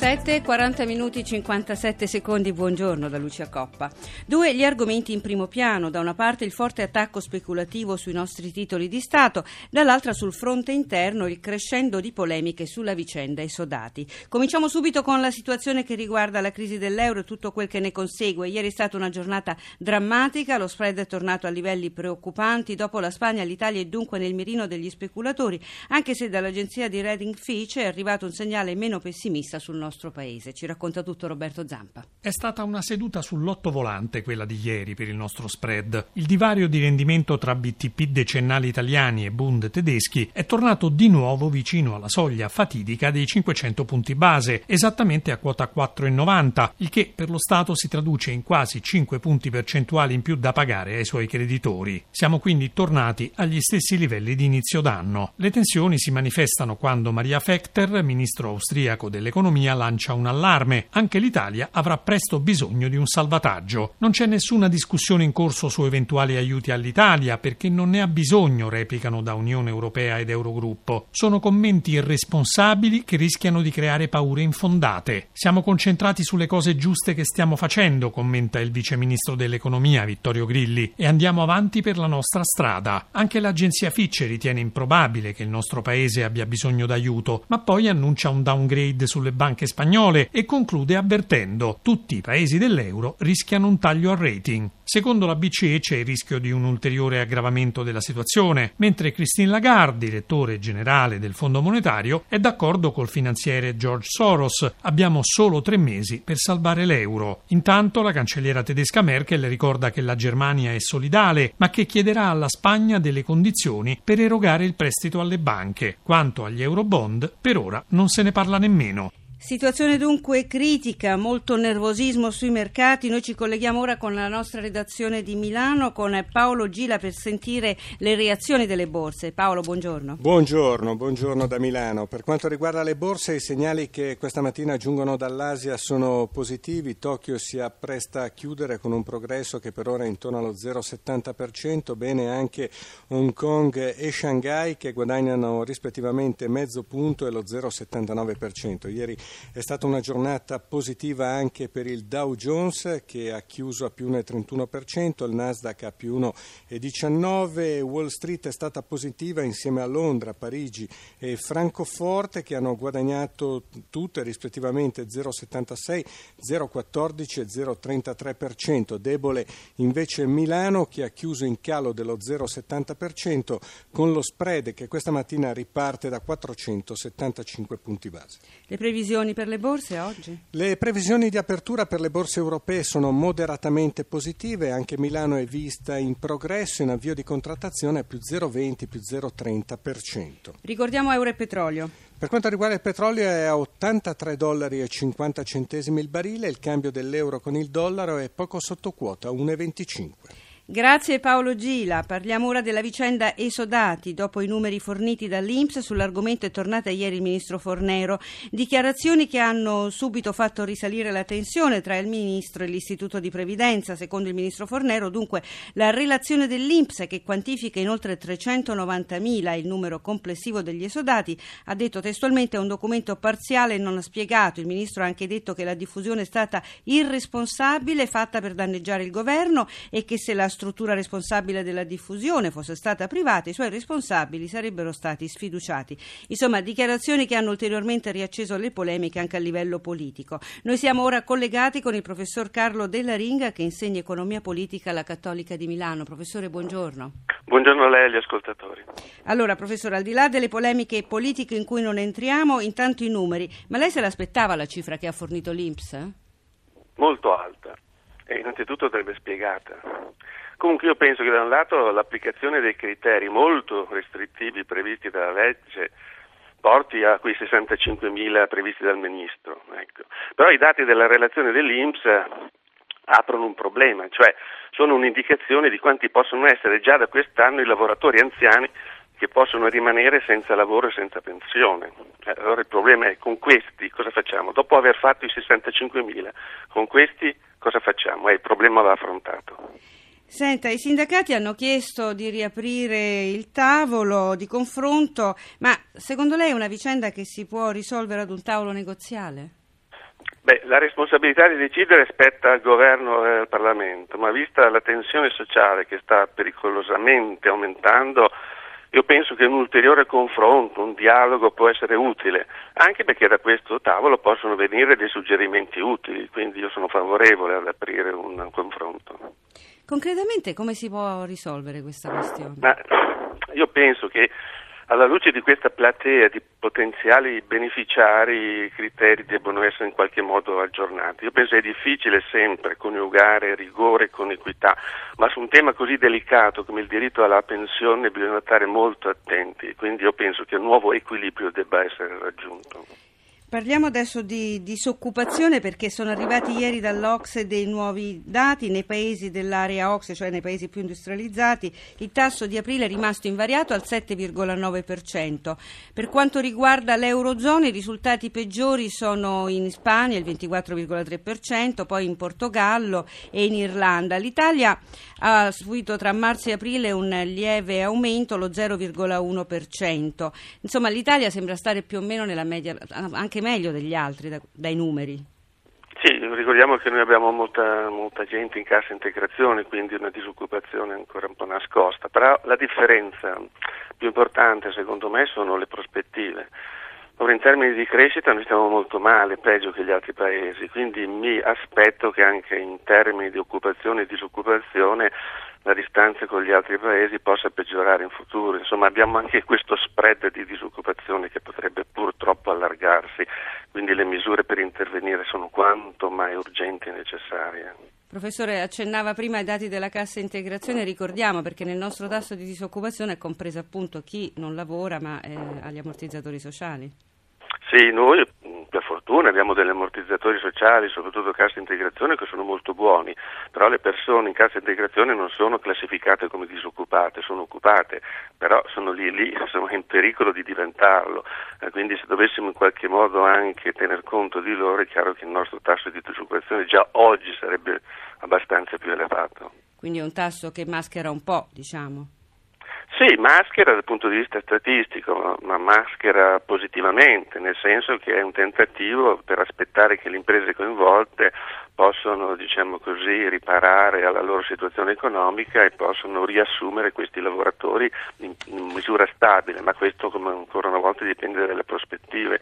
7, 40 minuti 57 secondi, buongiorno da Lucia Coppa. Due gli argomenti in primo piano, da una parte il forte attacco speculativo sui nostri titoli di Stato, dall'altra sul fronte interno il crescendo di polemiche sulla vicenda esodati. Cominciamo subito con la situazione che riguarda la crisi dell'euro e tutto quel che ne consegue. Ieri è stata una giornata drammatica, lo spread è tornato a livelli preoccupanti, dopo la Spagna l'Italia è dunque nel mirino degli speculatori, anche se dall'agenzia di Reading Fitch è arrivato un segnale meno pessimista sul nostro nostro paese. Ci racconta tutto Roberto Zampa. È stata una seduta sull'otto volante quella di ieri per il nostro spread. Il divario di rendimento tra BTP decennali italiani e Bund tedeschi è tornato di nuovo vicino alla soglia fatidica dei 500 punti base, esattamente a quota 4,90, il che per lo Stato si traduce in quasi 5 punti percentuali in più da pagare ai suoi creditori. Siamo quindi tornati agli stessi livelli di inizio d'anno. Le tensioni si manifestano quando Maria Fechter, ministro austriaco dell'economia, lancia un allarme. Anche l'Italia avrà presto bisogno di un salvataggio. Non c'è nessuna discussione in corso su eventuali aiuti all'Italia perché non ne ha bisogno, replicano da Unione Europea ed Eurogruppo. Sono commenti irresponsabili che rischiano di creare paure infondate. Siamo concentrati sulle cose giuste che stiamo facendo, commenta il vice ministro dell'economia Vittorio Grilli, e andiamo avanti per la nostra strada. Anche l'agenzia Fitch ritiene improbabile che il nostro paese abbia bisogno d'aiuto, ma poi annuncia un downgrade sulle banche spagnole e conclude avvertendo tutti i paesi dell'euro rischiano un taglio al rating. Secondo la BCE c'è il rischio di un ulteriore aggravamento della situazione, mentre Christine Lagarde, direttore generale del Fondo Monetario, è d'accordo col finanziere George Soros. Abbiamo solo tre mesi per salvare l'euro. Intanto la cancelliera tedesca Merkel ricorda che la Germania è solidale, ma che chiederà alla Spagna delle condizioni per erogare il prestito alle banche. Quanto agli eurobond, per ora non se ne parla nemmeno. Situazione dunque critica, molto nervosismo sui mercati. Noi ci colleghiamo ora con la nostra redazione di Milano con Paolo Gila per sentire le reazioni delle borse. Paolo, buongiorno. Buongiorno, buongiorno da Milano. Per quanto riguarda le borse, i segnali che questa mattina giungono dall'Asia sono positivi. Tokyo si appresta a chiudere con un progresso che per ora è intorno allo 0,70%, bene anche Hong Kong e Shanghai che guadagnano rispettivamente mezzo punto e lo 0,79%. Ieri è stata una giornata positiva anche per il Dow Jones che ha chiuso a più 1,31%, il Nasdaq a più 1,19%, Wall Street è stata positiva insieme a Londra, Parigi e Francoforte che hanno guadagnato tutte rispettivamente 0,76, 0,14 e 0,33%, debole invece Milano che ha chiuso in calo dello 0,70% con lo spread che questa mattina riparte da 475 punti base. Le previsioni previsioni per le borse oggi? Le previsioni di apertura per le borse europee sono moderatamente positive, anche Milano è vista in progresso, in avvio di contrattazione a più 0,20, più 0,30%. Ricordiamo euro e petrolio. Per quanto riguarda il petrolio è a 83 dollari e 50 centesimi il barile, il cambio dell'euro con il dollaro è poco sotto quota, 1,25. Grazie Paolo Gila. Parliamo ora della vicenda esodati. Dopo i numeri forniti dall'Inps sull'argomento è tornata ieri il ministro Fornero. Dichiarazioni che hanno subito fatto risalire la tensione tra il ministro e l'istituto di previdenza. Secondo il ministro Fornero, dunque, la relazione dell'Inps che quantifica in oltre 390.000 il numero complessivo degli esodati ha detto testualmente è un documento parziale e non spiegato. Il ministro ha anche detto che la diffusione è stata irresponsabile, fatta per danneggiare il governo e che se la struttura responsabile della diffusione fosse stata privata, i suoi responsabili sarebbero stati sfiduciati. Insomma, dichiarazioni che hanno ulteriormente riacceso le polemiche anche a livello politico. Noi siamo ora collegati con il professor Carlo Della Ringa che insegna economia politica alla Cattolica di Milano. Professore, buongiorno. Buongiorno a lei e agli ascoltatori. Allora, professore, al di là delle polemiche politiche in cui non entriamo, intanto i numeri. Ma lei se l'aspettava la cifra che ha fornito l'Inps? Molto alta e innanzitutto andrebbe spiegata. Comunque io penso che da un lato l'applicazione dei criteri molto restrittivi previsti dalla legge porti a quei 65.000 previsti dal Ministro. Ecco. Però i dati della relazione dell'Inps aprono un problema, cioè sono un'indicazione di quanti possono essere già da quest'anno i lavoratori anziani che possono rimanere senza lavoro e senza pensione. Eh, allora il problema è con questi cosa facciamo? Dopo aver fatto i 65.000, con questi cosa facciamo? Eh, il problema va affrontato. Senta, i sindacati hanno chiesto di riaprire il tavolo di confronto, ma secondo lei è una vicenda che si può risolvere ad un tavolo negoziale? Beh, la responsabilità di decidere spetta al governo e al Parlamento, ma vista la tensione sociale che sta pericolosamente aumentando, io penso che un ulteriore confronto, un dialogo può essere utile, anche perché da questo tavolo possono venire dei suggerimenti utili, quindi io sono favorevole ad aprire un confronto. Concretamente come si può risolvere questa questione? Ma io penso che alla luce di questa platea di potenziali beneficiari i criteri debbano essere in qualche modo aggiornati. Io penso che è difficile sempre coniugare rigore con equità, ma su un tema così delicato come il diritto alla pensione bisogna stare molto attenti, quindi io penso che un nuovo equilibrio debba essere raggiunto. Parliamo adesso di disoccupazione perché sono arrivati ieri dall'Ocse dei nuovi dati nei paesi dell'area Ocse, cioè nei paesi più industrializzati, il tasso di aprile è rimasto invariato al 7,9%. Per quanto riguarda l'Eurozona i risultati peggiori sono in Spagna il 24,3%, poi in Portogallo e in Irlanda. L'Italia ha subito tra marzo e aprile un lieve aumento, lo 0,1%. Insomma l'Italia sembra stare più o meno nella media anche anche meglio degli altri da, dai numeri. Sì, ricordiamo che noi abbiamo molta, molta, gente in cassa integrazione, quindi una disoccupazione ancora un po' nascosta, però la differenza più importante secondo me sono le prospettive. Ora in termini di crescita noi stiamo molto male, peggio che gli altri paesi, quindi mi aspetto che anche in termini di occupazione e disoccupazione la distanza con gli altri paesi possa peggiorare in futuro. Insomma abbiamo anche questo spread di disoccupazione che potrebbe purtroppo allargarsi, quindi le misure per intervenire sono quanto mai urgenti e necessarie. Professore, accennava prima ai dati della cassa integrazione, ricordiamo perché nel nostro tasso di disoccupazione è compreso appunto chi non lavora ma eh, ha gli ammortizzatori sociali. Sì, noi per fortuna abbiamo degli ammortizzatori sociali, soprattutto cassa integrazione, che sono molto buoni, però le persone in cassa integrazione non sono classificate come disoccupate, sono occupate, però sono lì lì, sono in pericolo di diventarlo, eh, quindi se dovessimo in qualche modo anche tener conto di loro è chiaro che il nostro tasso di disoccupazione già oggi sarebbe abbastanza più elevato. Quindi è un tasso che maschera un po', diciamo. Sì, maschera dal punto di vista statistico, ma maschera positivamente, nel senso che è un tentativo per aspettare che le imprese coinvolte possano, diciamo così, riparare alla loro situazione economica e possano riassumere questi lavoratori in, in misura stabile, ma questo come ancora una volta dipende dalle prospettive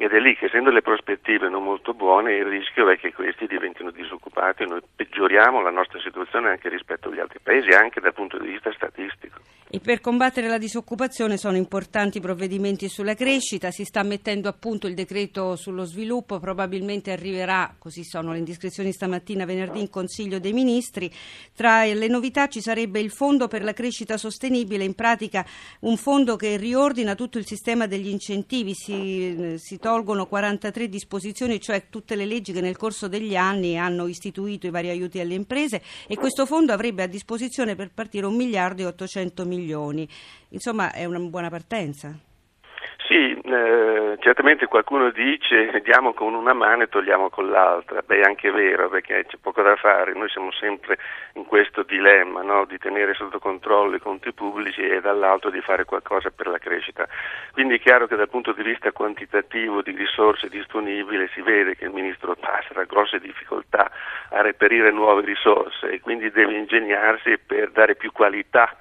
ed è lì che essendo le prospettive non molto buone il rischio è che questi diventino disoccupati. E noi peggioriamo la nostra situazione anche rispetto agli altri paesi, anche dal punto di vista statistico. E per combattere la disoccupazione sono importanti provvedimenti sulla crescita, si sta mettendo a punto il decreto sullo sviluppo, probabilmente arriverà, così sono le indiscrezioni stamattina venerdì in Consiglio dei Ministri. Tra le novità ci sarebbe il Fondo per la crescita sostenibile, in pratica un fondo che riordina tutto il sistema degli incentivi, si, si tolgono 43 disposizioni, cioè tutte le leggi che nel corso degli anni hanno istituito i vari aiuti alle imprese e questo fondo avrebbe a disposizione per partire un miliardo e 800 milioni milioni. Insomma, è una buona partenza. Sì, eh, certamente qualcuno dice diamo con una mano e togliamo con l'altra, beh è anche vero perché c'è poco da fare, noi siamo sempre in questo dilemma no? di tenere sotto controllo i conti pubblici e dall'altro di fare qualcosa per la crescita. Quindi è chiaro che dal punto di vista quantitativo di risorse disponibili si vede che il Ministro passerà grosse difficoltà a reperire nuove risorse e quindi deve ingegnarsi per dare più qualità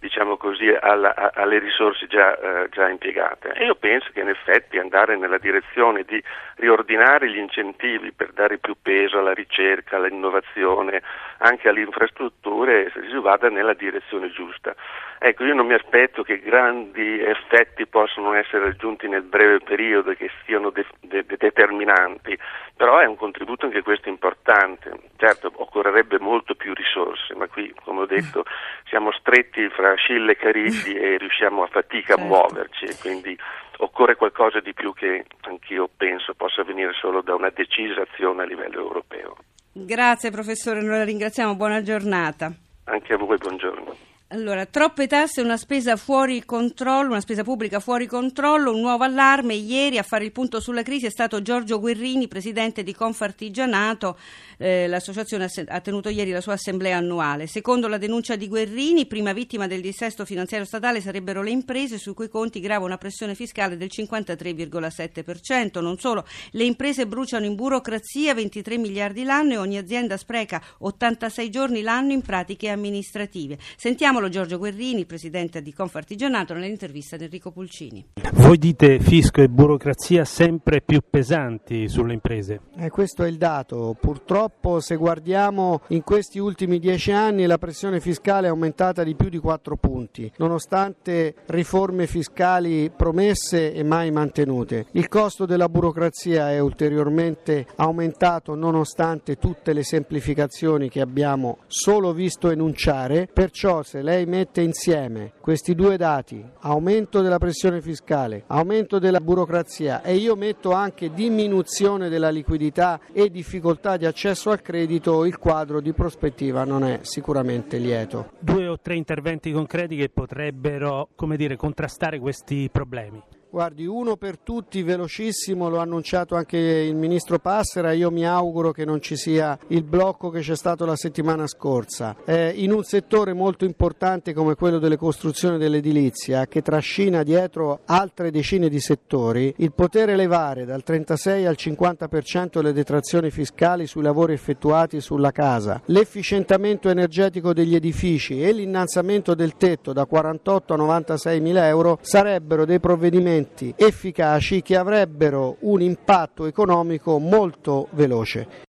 diciamo così, alla, alle risorse già, eh, già, impiegate. E io penso che in effetti andare nella direzione di riordinare gli incentivi per dare più peso alla ricerca, all'innovazione, anche alle infrastrutture, si vada nella direzione giusta. Ecco, io non mi aspetto che grandi effetti possano essere raggiunti nel breve periodo e che siano de- de- determinanti, però è un contributo anche questo importante. Certo, occorrerebbe molto più risorse, ma qui, come ho detto, siamo stretti fra Scille e Cariddi e riusciamo a fatica certo. a muoverci, quindi occorre qualcosa di più che anch'io penso possa venire solo da una decisa azione a livello europeo. Grazie professore, noi la ringraziamo, buona giornata. Anche a voi, buongiorno. Allora, troppe tasse, una spesa fuori controllo, una spesa pubblica fuori controllo, un nuovo allarme. Ieri a fare il punto sulla crisi è stato Giorgio Guerrini, presidente di Confartigianato. Eh, l'associazione ha tenuto ieri la sua assemblea annuale. Secondo la denuncia di Guerrini, prima vittima del dissesto finanziario statale sarebbero le imprese su cui conti grava una pressione fiscale del 53,7%. Non solo, le imprese bruciano in burocrazia 23 miliardi l'anno e ogni azienda spreca 86 giorni l'anno in pratiche amministrative. Sentiamo Sentiamolo Giorgio Guerrini, presidente di Confartigianato, nell'intervista di Enrico Pulcini. Voi dite fisco e burocrazia sempre più pesanti sulle imprese. Eh, questo è il dato. Purtroppo se guardiamo in questi ultimi dieci anni la pressione fiscale è aumentata di più di quattro punti, nonostante riforme fiscali promesse e mai mantenute. Il costo della burocrazia è ulteriormente aumentato nonostante tutte le semplificazioni che abbiamo solo visto enunciare, perciò se lei mette insieme questi due dati, aumento della pressione fiscale, aumento della burocrazia e io metto anche diminuzione della liquidità e difficoltà di accesso al credito, il quadro di prospettiva non è sicuramente lieto. Due o tre interventi concreti che potrebbero, dire, contrastare questi problemi. Guardi, uno per tutti, velocissimo, l'ho annunciato anche il ministro Passera, io mi auguro che non ci sia il blocco che c'è stato la settimana scorsa. Eh, in un settore molto importante come quello delle costruzioni dell'edilizia, che trascina dietro altre decine di settori, il poter elevare dal 36 al 50% le detrazioni fiscali sui lavori effettuati sulla casa, l'efficientamento energetico degli edifici e l'innalzamento del tetto da 48 a 96 mila euro sarebbero dei provvedimenti strumenti efficaci che avrebbero un impatto economico molto veloce.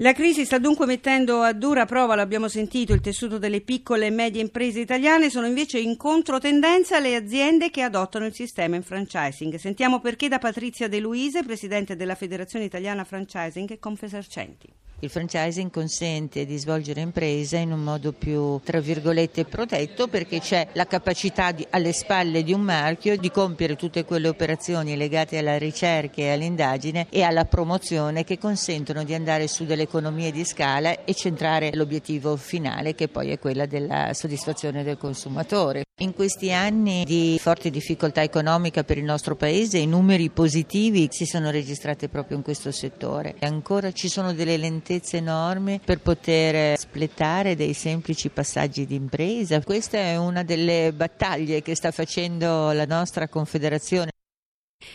La crisi sta dunque mettendo a dura prova, l'abbiamo sentito, il tessuto delle piccole e medie imprese italiane, sono invece in controtendenza le aziende che adottano il sistema in franchising. Sentiamo perché da Patrizia De Luise, presidente della Federazione Italiana Franchising e Confesercenti. Il franchising consente di svolgere impresa in un modo più, tra virgolette, protetto perché c'è la capacità di, alle spalle di un marchio di compiere tutte quelle operazioni legate alla ricerca e all'indagine e alla promozione che consentono di andare su delle economie di scala e centrare l'obiettivo finale che poi è quella della soddisfazione del consumatore. In questi anni di forte difficoltà economica per il nostro Paese i numeri positivi si sono registrati proprio in questo settore. Ancora ci sono delle lentezze enormi per poter splettare dei semplici passaggi di impresa. Questa è una delle battaglie che sta facendo la nostra Confederazione.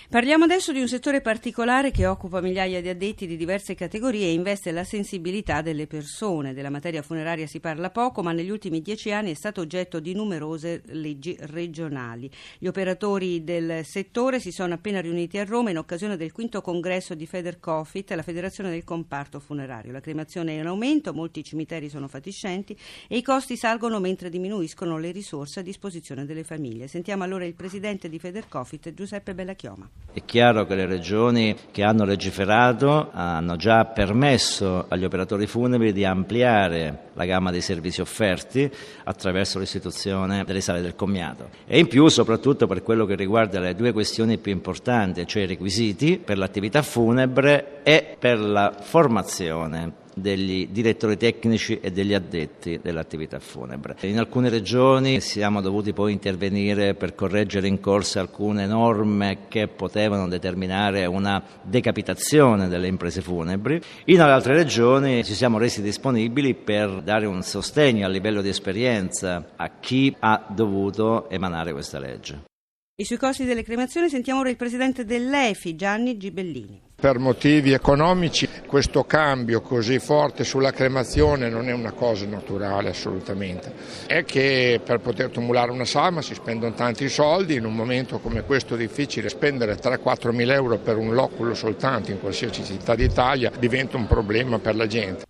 Parliamo adesso di un settore particolare che occupa migliaia di addetti di diverse categorie e investe la sensibilità delle persone. Della materia funeraria si parla poco, ma negli ultimi dieci anni è stato oggetto di numerose leggi regionali. Gli operatori del settore si sono appena riuniti a Roma in occasione del quinto congresso di Federcofit, la federazione del comparto funerario. La cremazione è in aumento, molti cimiteri sono fatiscenti e i costi salgono mentre diminuiscono le risorse a disposizione delle famiglie. Sentiamo allora il presidente di Federcofit, Giuseppe Bellachioma. È chiaro che le regioni che hanno legiferato hanno già permesso agli operatori funebri di ampliare la gamma dei servizi offerti attraverso l'istituzione delle sale del commiato. E in più soprattutto per quello che riguarda le due questioni più importanti, cioè i requisiti per l'attività funebre e per la formazione degli direttori tecnici e degli addetti dell'attività funebre. In alcune regioni siamo dovuti poi intervenire per correggere in corsa alcune norme che potevano determinare una decapitazione delle imprese funebri. In altre regioni ci siamo resi disponibili per dare un sostegno a livello di esperienza a chi ha dovuto emanare questa legge. E sui costi delle cremazioni sentiamo ora il presidente dell'EFI, Gianni Gibellini. Per motivi economici questo cambio così forte sulla cremazione non è una cosa naturale assolutamente. È che per poter tumulare una salma si spendono tanti soldi, in un momento come questo difficile spendere 3-4 mila euro per un loculo soltanto in qualsiasi città d'Italia diventa un problema per la gente.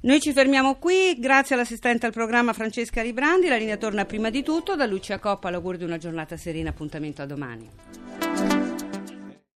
Noi ci fermiamo qui, grazie all'assistente al programma Francesca Ribrandi, la linea torna prima di tutto, da Lucia Coppa l'augurio di una giornata serena, appuntamento a domani.